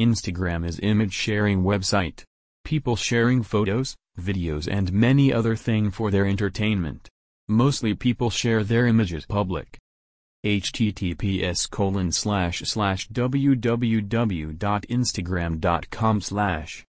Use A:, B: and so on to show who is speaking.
A: Instagram is image sharing website. People sharing photos, videos and many other thing for their entertainment. Mostly people share their images public. https colon slash slash www.instagram.com slash